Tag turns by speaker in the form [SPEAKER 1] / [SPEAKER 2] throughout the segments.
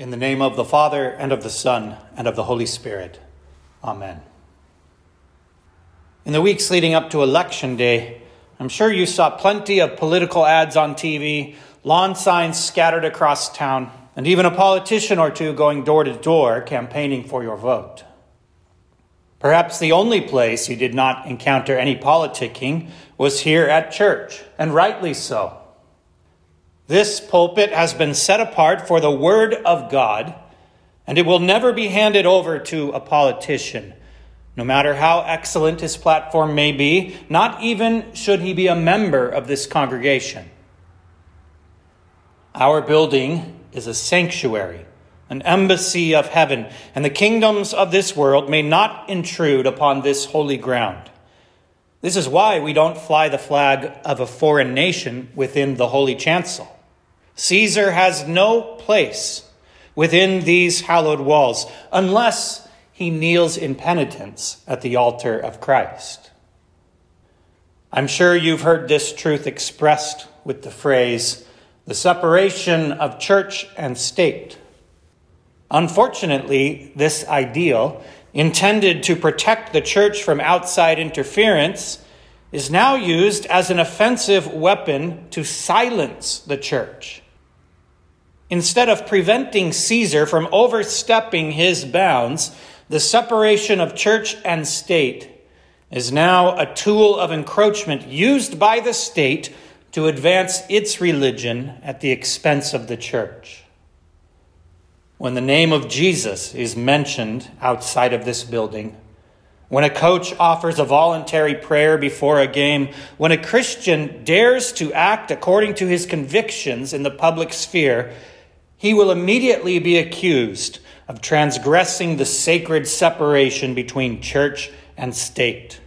[SPEAKER 1] In the name of the Father, and of the Son, and of the Holy Spirit. Amen. In the weeks leading up to Election Day, I'm sure you saw plenty of political ads on TV, lawn signs scattered across town, and even a politician or two going door to door campaigning for your vote. Perhaps the only place you did not encounter any politicking was here at church, and rightly so. This pulpit has been set apart for the Word of God, and it will never be handed over to a politician, no matter how excellent his platform may be, not even should he be a member of this congregation. Our building is a sanctuary, an embassy of heaven, and the kingdoms of this world may not intrude upon this holy ground. This is why we don't fly the flag of a foreign nation within the holy chancel. Caesar has no place within these hallowed walls unless he kneels in penitence at the altar of Christ. I'm sure you've heard this truth expressed with the phrase, the separation of church and state. Unfortunately, this ideal, intended to protect the church from outside interference, is now used as an offensive weapon to silence the church. Instead of preventing Caesar from overstepping his bounds, the separation of church and state is now a tool of encroachment used by the state to advance its religion at the expense of the church. When the name of Jesus is mentioned outside of this building, when a coach offers a voluntary prayer before a game, when a Christian dares to act according to his convictions in the public sphere, he will immediately be accused of transgressing the sacred separation between church and state.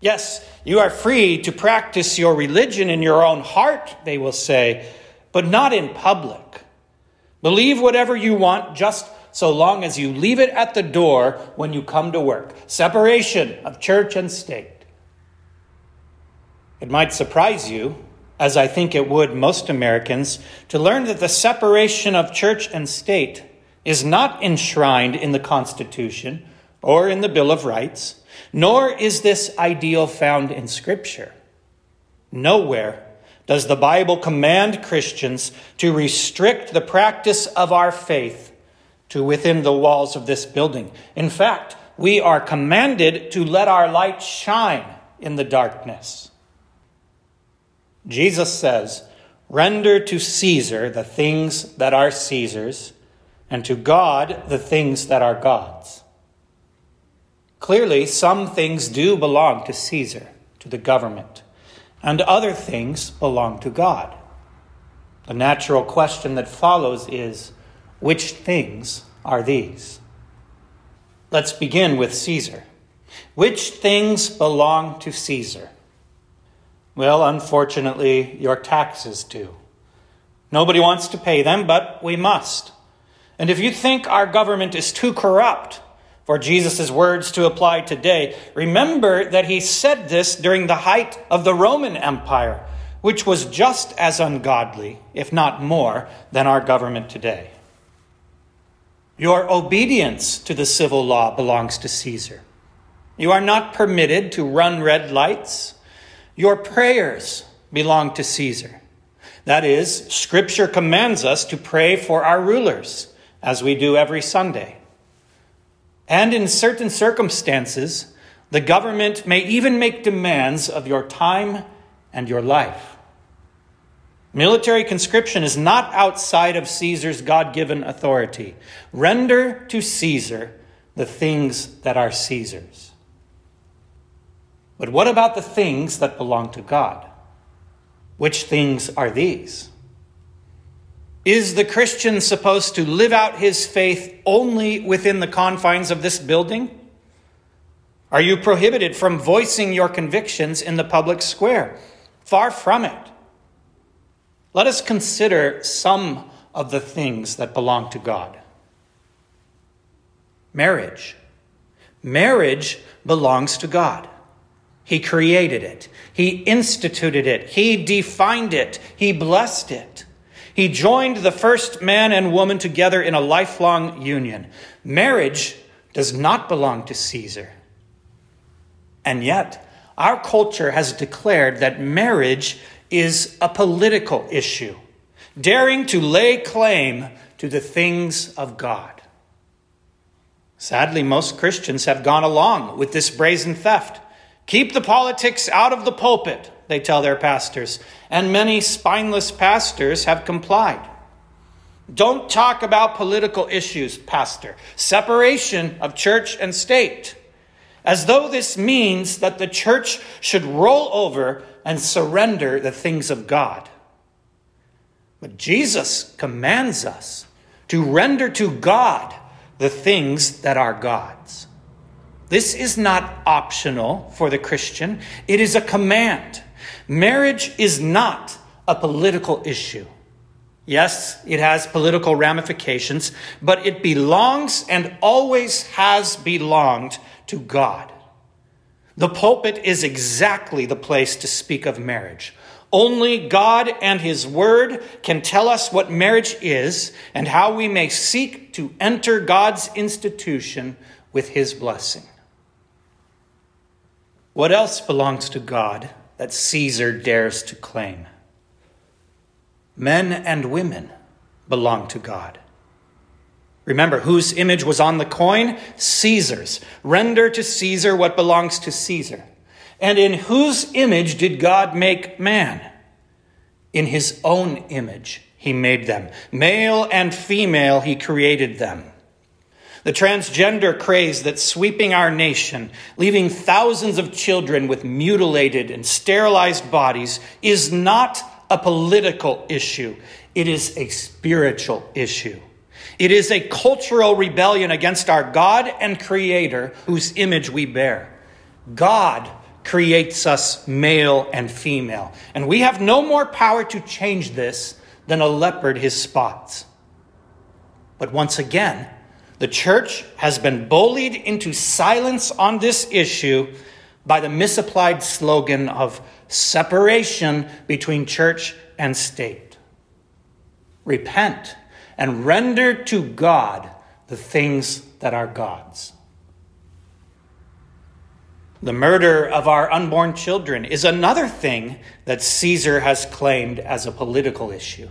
[SPEAKER 1] Yes, you are free to practice your religion in your own heart, they will say, but not in public. Believe whatever you want, just so long as you leave it at the door when you come to work. Separation of church and state. It might surprise you as I think it would most Americans, to learn that the separation of church and state is not enshrined in the Constitution or in the Bill of Rights, nor is this ideal found in Scripture. Nowhere does the Bible command Christians to restrict the practice of our faith to within the walls of this building. In fact, we are commanded to let our light shine in the darkness. Jesus says, Render to Caesar the things that are Caesar's, and to God the things that are God's. Clearly, some things do belong to Caesar, to the government, and other things belong to God. The natural question that follows is which things are these? Let's begin with Caesar. Which things belong to Caesar? Well, unfortunately, your taxes do. Nobody wants to pay them, but we must. And if you think our government is too corrupt for Jesus' words to apply today, remember that he said this during the height of the Roman Empire, which was just as ungodly, if not more, than our government today. Your obedience to the civil law belongs to Caesar. You are not permitted to run red lights your prayers belong to Caesar. That is, Scripture commands us to pray for our rulers, as we do every Sunday. And in certain circumstances, the government may even make demands of your time and your life. Military conscription is not outside of Caesar's God given authority. Render to Caesar the things that are Caesar's. But what about the things that belong to God? Which things are these? Is the Christian supposed to live out his faith only within the confines of this building? Are you prohibited from voicing your convictions in the public square? Far from it. Let us consider some of the things that belong to God. Marriage. Marriage belongs to God. He created it. He instituted it. He defined it. He blessed it. He joined the first man and woman together in a lifelong union. Marriage does not belong to Caesar. And yet, our culture has declared that marriage is a political issue, daring to lay claim to the things of God. Sadly, most Christians have gone along with this brazen theft. Keep the politics out of the pulpit, they tell their pastors, and many spineless pastors have complied. Don't talk about political issues, pastor. Separation of church and state. As though this means that the church should roll over and surrender the things of God. But Jesus commands us to render to God the things that are God's. This is not optional for the Christian, it is a command. Marriage is not a political issue. Yes, it has political ramifications, but it belongs and always has belonged to God. The pulpit is exactly the place to speak of marriage. Only God and His Word can tell us what marriage is and how we may seek to enter God's institution with His blessing. What else belongs to God that Caesar dares to claim? Men and women belong to God. Remember, whose image was on the coin? Caesar's. Render to Caesar what belongs to Caesar. And in whose image did God make man? In his own image he made them. Male and female he created them. The transgender craze that's sweeping our nation, leaving thousands of children with mutilated and sterilized bodies, is not a political issue, it is a spiritual issue. It is a cultural rebellion against our God and Creator whose image we bear. God creates us male and female, and we have no more power to change this than a leopard his spots. But once again, the church has been bullied into silence on this issue by the misapplied slogan of separation between church and state. Repent and render to God the things that are God's. The murder of our unborn children is another thing that Caesar has claimed as a political issue.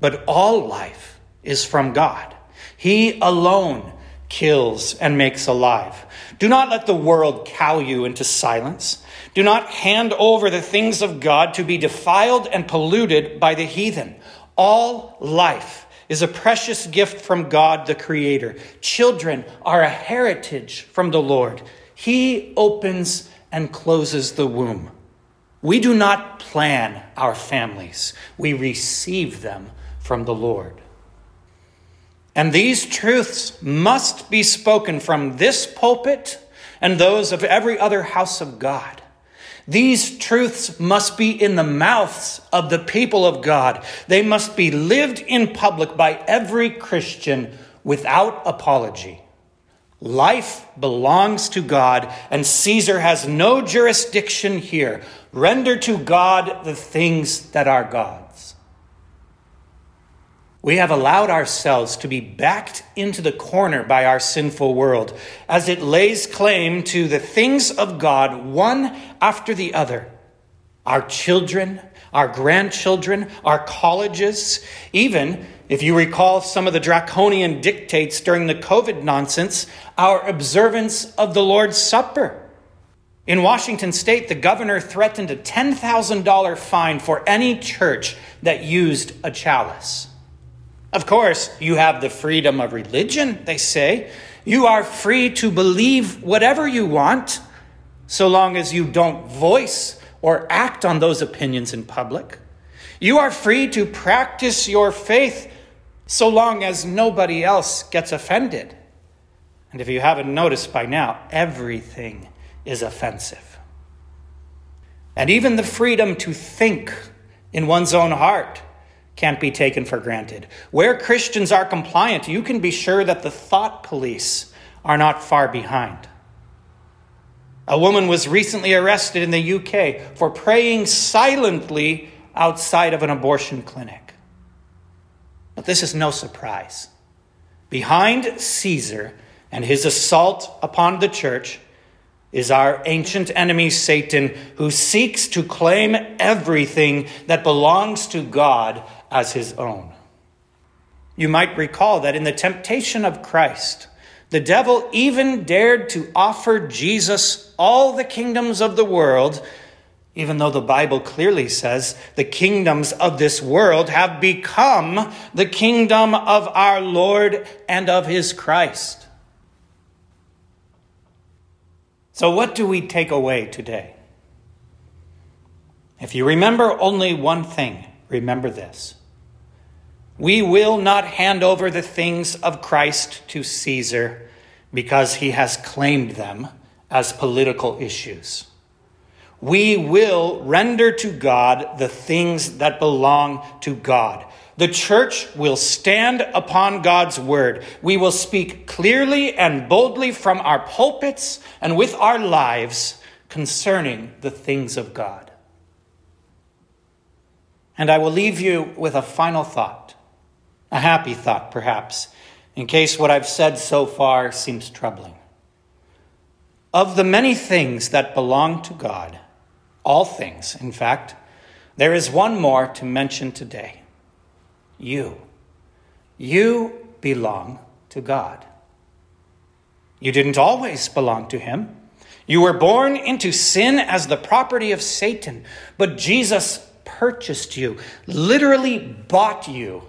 [SPEAKER 1] But all life is from God. He alone kills and makes alive. Do not let the world cow you into silence. Do not hand over the things of God to be defiled and polluted by the heathen. All life is a precious gift from God the Creator. Children are a heritage from the Lord. He opens and closes the womb. We do not plan our families, we receive them from the Lord. And these truths must be spoken from this pulpit and those of every other house of God. These truths must be in the mouths of the people of God. They must be lived in public by every Christian without apology. Life belongs to God, and Caesar has no jurisdiction here. Render to God the things that are God's. We have allowed ourselves to be backed into the corner by our sinful world as it lays claim to the things of God one after the other. Our children, our grandchildren, our colleges, even if you recall some of the draconian dictates during the COVID nonsense, our observance of the Lord's Supper. In Washington state, the governor threatened a $10,000 fine for any church that used a chalice. Of course, you have the freedom of religion, they say. You are free to believe whatever you want, so long as you don't voice or act on those opinions in public. You are free to practice your faith so long as nobody else gets offended. And if you haven't noticed by now, everything is offensive. And even the freedom to think in one's own heart can't be taken for granted. Where Christians are compliant, you can be sure that the thought police are not far behind. A woman was recently arrested in the UK for praying silently outside of an abortion clinic. But this is no surprise. Behind Caesar and his assault upon the church is our ancient enemy Satan, who seeks to claim everything that belongs to God as his own. You might recall that in the temptation of Christ, the devil even dared to offer Jesus all the kingdoms of the world, even though the Bible clearly says the kingdoms of this world have become the kingdom of our Lord and of his Christ. So, what do we take away today? If you remember only one thing, remember this. We will not hand over the things of Christ to Caesar because he has claimed them as political issues. We will render to God the things that belong to God. The church will stand upon God's word. We will speak clearly and boldly from our pulpits and with our lives concerning the things of God. And I will leave you with a final thought, a happy thought perhaps, in case what I've said so far seems troubling. Of the many things that belong to God, all things, in fact, there is one more to mention today you. You belong to God. You didn't always belong to Him. You were born into sin as the property of Satan, but Jesus purchased you, literally bought you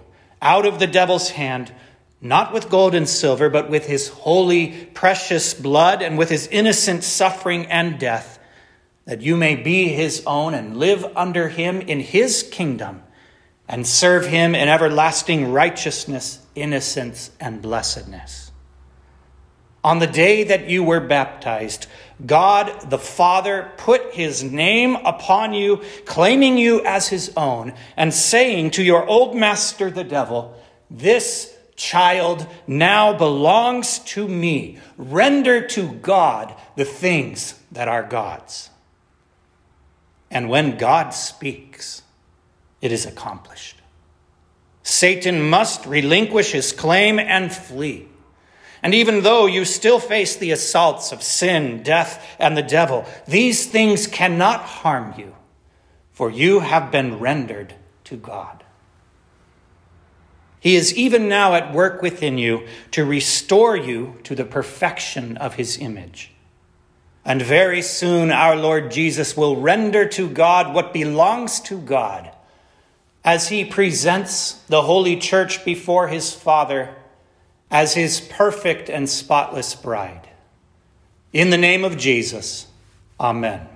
[SPEAKER 1] out of the devil's hand, not with gold and silver, but with his holy, precious blood and with his innocent suffering and death, that you may be his own and live under him in his kingdom and serve him in everlasting righteousness, innocence, and blessedness. On the day that you were baptized, God the Father put his name upon you, claiming you as his own, and saying to your old master, the devil, This child now belongs to me. Render to God the things that are God's. And when God speaks, it is accomplished. Satan must relinquish his claim and flee. And even though you still face the assaults of sin, death, and the devil, these things cannot harm you, for you have been rendered to God. He is even now at work within you to restore you to the perfection of his image. And very soon our Lord Jesus will render to God what belongs to God as he presents the Holy Church before his Father as his perfect and spotless bride. In the name of Jesus, Amen.